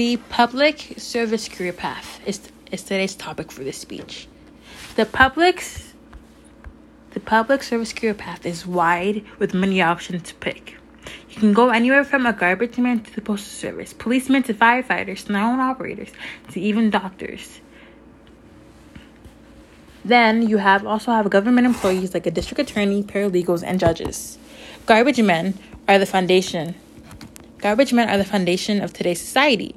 The public service career path is, is today's topic for this speech. The public the public service career path is wide with many options to pick. You can go anywhere from a garbage man to the postal service, policemen to firefighters, own operators, to even doctors. Then you have also have government employees like a district attorney, paralegals, and judges. Garbage men are the foundation. Garbage men are the foundation of today's society.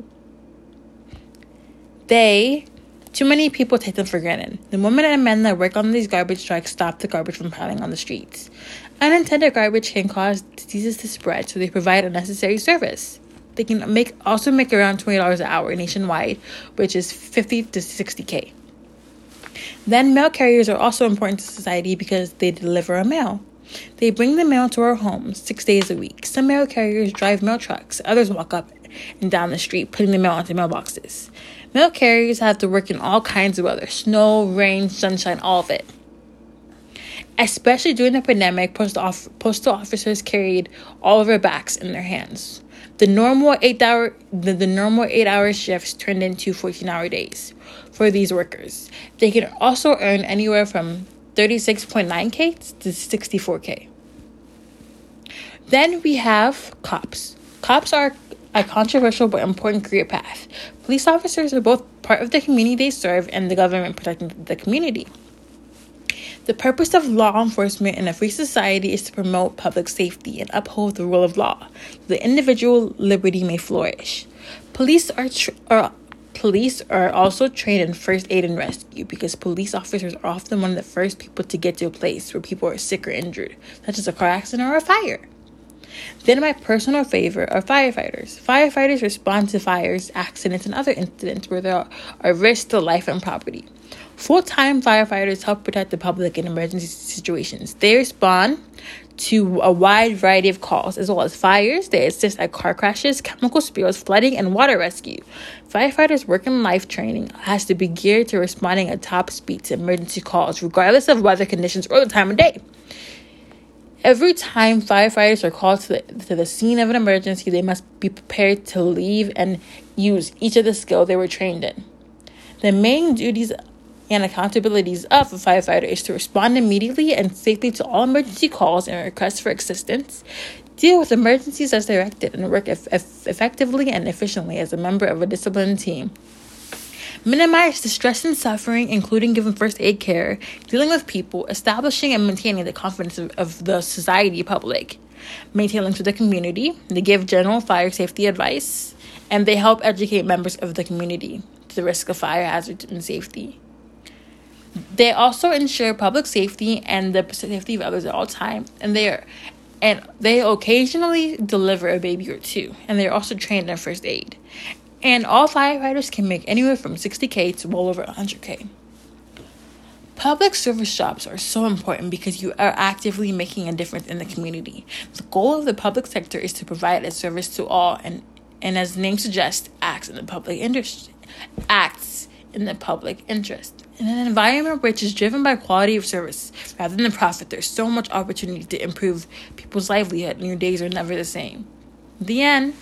They too many people take them for granted. The women and men that work on these garbage trucks stop the garbage from piling on the streets. Unintended garbage can cause diseases to spread, so they provide a necessary service. They can make also make around twenty dollars an hour nationwide, which is fifty to sixty k. Then mail carriers are also important to society because they deliver a mail. They bring the mail to our homes six days a week. Some mail carriers drive mail trucks, others walk up and down the street putting the mail into mailboxes. Mail carriers have to work in all kinds of weather snow, rain, sunshine, all of it. Especially during the pandemic, postal, off- postal officers carried all of their backs in their hands. The normal eight hour the, the normal eight hour shifts turned into 14 hour days for these workers. They can also earn anywhere from 36.9k to 64k. Then we have cops. Cops are a controversial but important career path. Police officers are both part of the community they serve and the government protecting the community. The purpose of law enforcement in a free society is to promote public safety and uphold the rule of law. So the individual liberty may flourish. Police are, tr- are police are also trained in first aid and rescue because police officers are often one of the first people to get to a place where people are sick or injured, such as a car accident or a fire. Then, my personal favorite are firefighters. Firefighters respond to fires, accidents, and other incidents where there are risks to life and property. Full time firefighters help protect the public in emergency situations. They respond to a wide variety of calls, as well as fires. They assist at car crashes, chemical spills, flooding, and water rescue. Firefighters' work and life training has to be geared to responding at top speed to emergency calls, regardless of weather conditions or the time of day. Every time firefighters are called to the, to the scene of an emergency, they must be prepared to leave and use each of the skills they were trained in. The main duties and accountabilities of a firefighter is to respond immediately and safely to all emergency calls and requests for assistance, deal with emergencies as directed, and work eff- effectively and efficiently as a member of a disciplined team minimize distress and suffering, including giving first aid care, dealing with people, establishing and maintaining the confidence of, of the society public, maintain links with the community, they give general fire safety advice, and they help educate members of the community to the risk of fire hazards and safety. They also ensure public safety and the safety of others at all time, and they are and they occasionally deliver a baby or two, and they're also trained in first aid and all firefighters can make anywhere from 60k to well over 100k. Public service jobs are so important because you are actively making a difference in the community. The goal of the public sector is to provide a service to all and and as the name suggests, acts in the public interest acts in the public interest. In an environment which is driven by quality of service rather than profit, there's so much opportunity to improve people's livelihood and your days are never the same. The end.